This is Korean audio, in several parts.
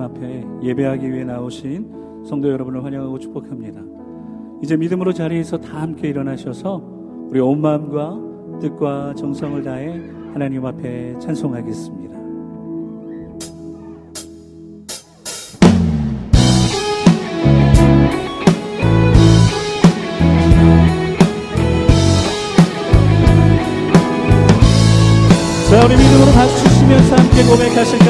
하나님 앞에 예배하기 위해 나오신 성도 여러분을 환영하고 축복합니다. 이제 믿음으로 자리에서 다 함께 일어나셔서 우리 온 마음과 뜻과 정성을 다해 하나님 앞에 찬송하겠습니다. 자, 우리 믿음으로 박수 치면서 함께 고백하실까요?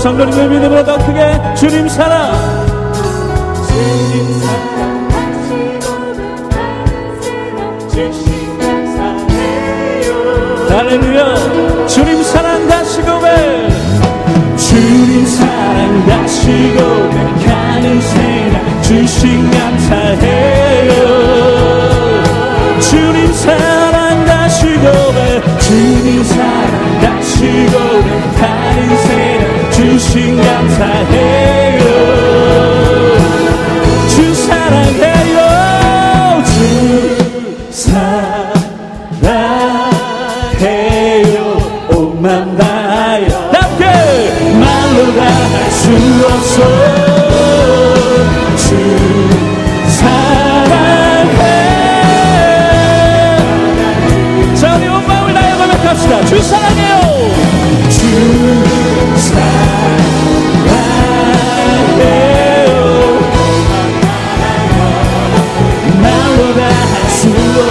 성도님의 믿음으로 더 크게 주님 사랑. 주님 사랑 할렐루야. 주님 사랑 다시 고백 주님 사랑 다시 고백하는 새날 주신 감사해. that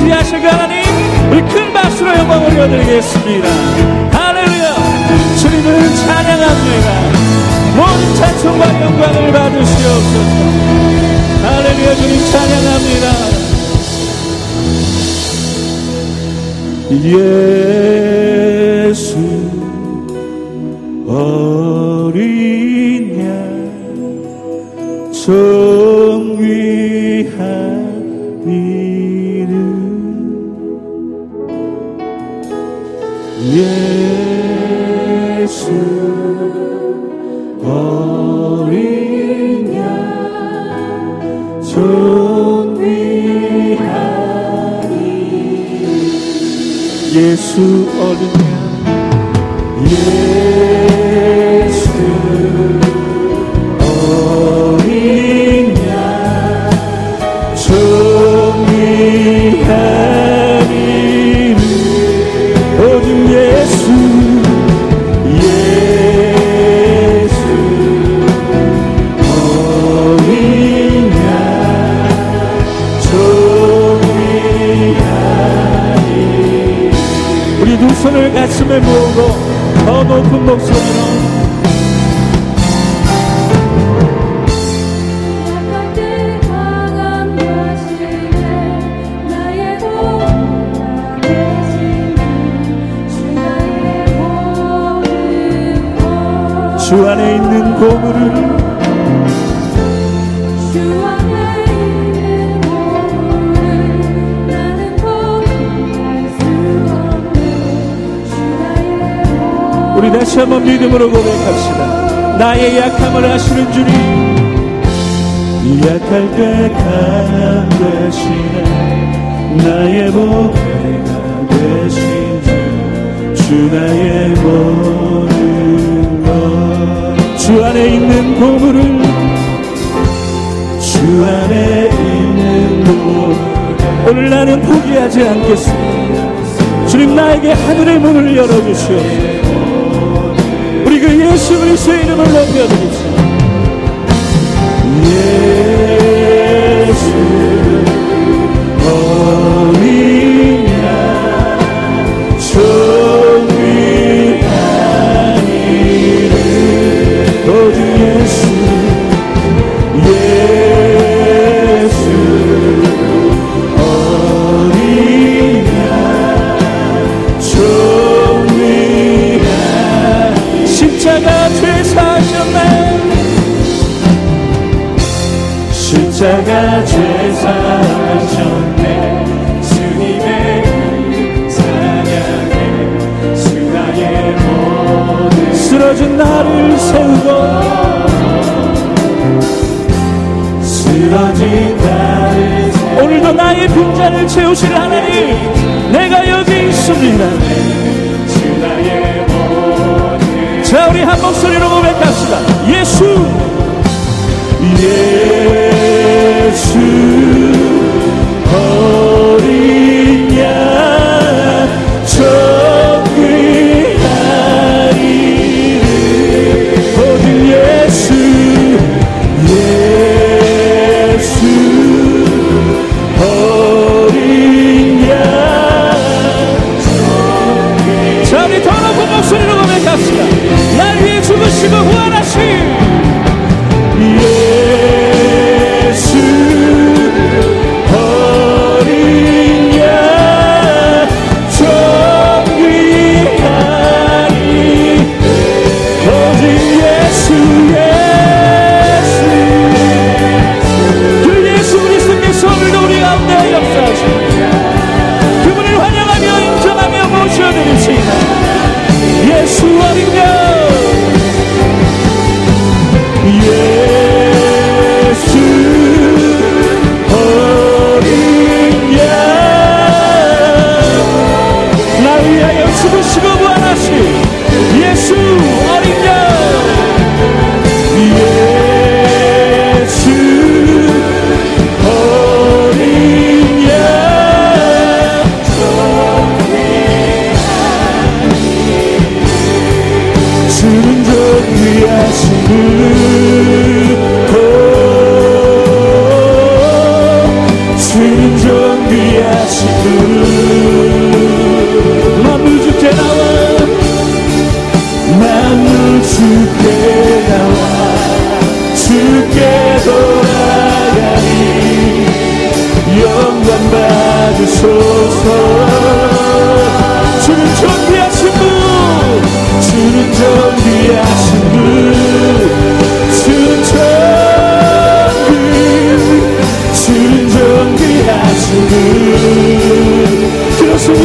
인도하실 그 하나님 우리 큰 박수로 영광 올려드리겠습니다. 할렐루야 주님을 찬양합니다. 모든 찬송과 영광을 받으시옵소서. 할렐루야 주님 찬양합니다. 예수 어린 양 정위한 이 주 안에 있는 보물을 우리 다시 한번 믿음으로 고백합시다. 나의 약함을 아시는 주님, 약할 때 강한 되시네. 나의 보배가 되신 주, 주 나의 모든 것. 주 안에 있는 보물을, 주 안에 있는 보물. 오늘 나는 포기하지 않겠습니다. 주님 나에게 하늘의 문을 열어주시옵소서. 그 예수 그리스도의 이름을 높여드립시다. 예 나를 세우고 쓰러진 나를 세우고 오늘도 나의 빈잔을 채우실 하나님 내가 여기 있습니다. 자 우리 한 목소리로 고백합시다. 예수! 예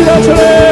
지하철에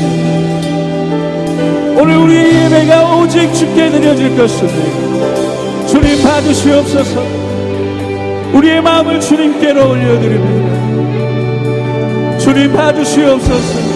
오늘 우리의 예배가 오직 주께 드려질 것입니다. 주님 받으시옵소서 우리의 마음을 주님께로 올려드립니다. 주님 받으시옵소서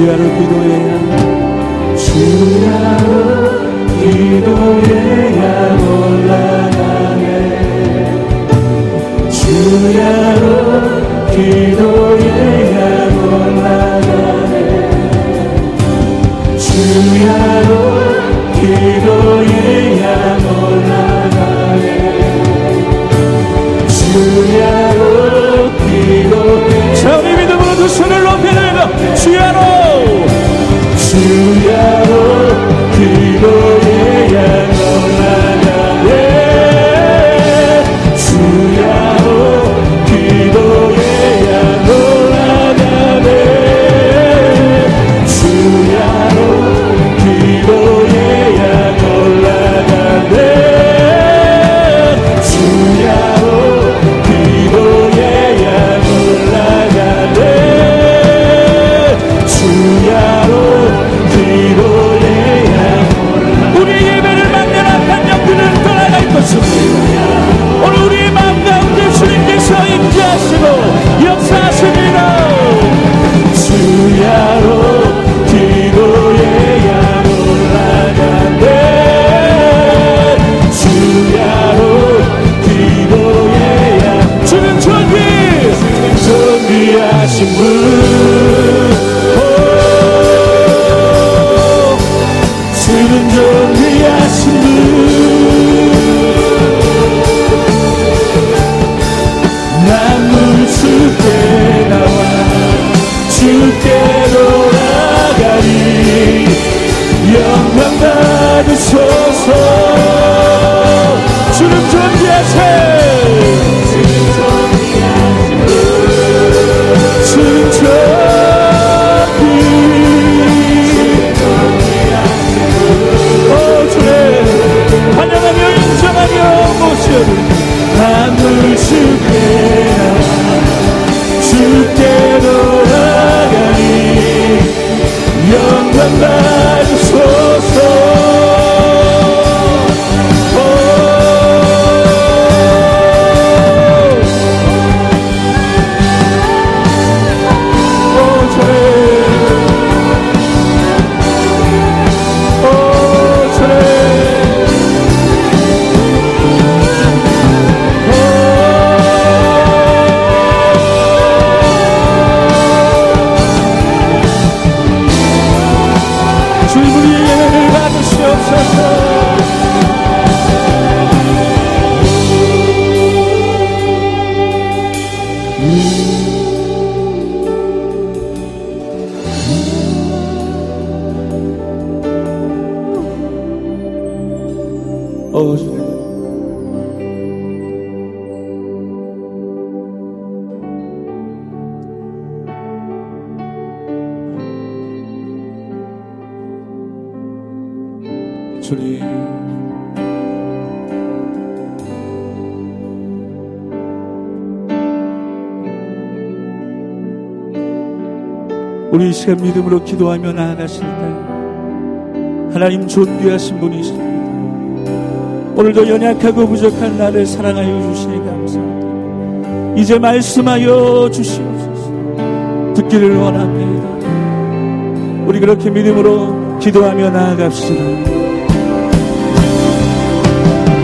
주야로 기도해야 주야로 기도해야 올라가네 주야로 기도 우리 이 시간 믿음으로 기도하며 나아가실 때 하나님 존귀하신 분이십니다. 오늘도 연약하고 부족한 나를 사랑하여 주시니 감사합니다. 이제 말씀하여 주시옵소서. 듣기를 원합니다. 우리 그렇게 믿음으로 기도하며 나아갑시다.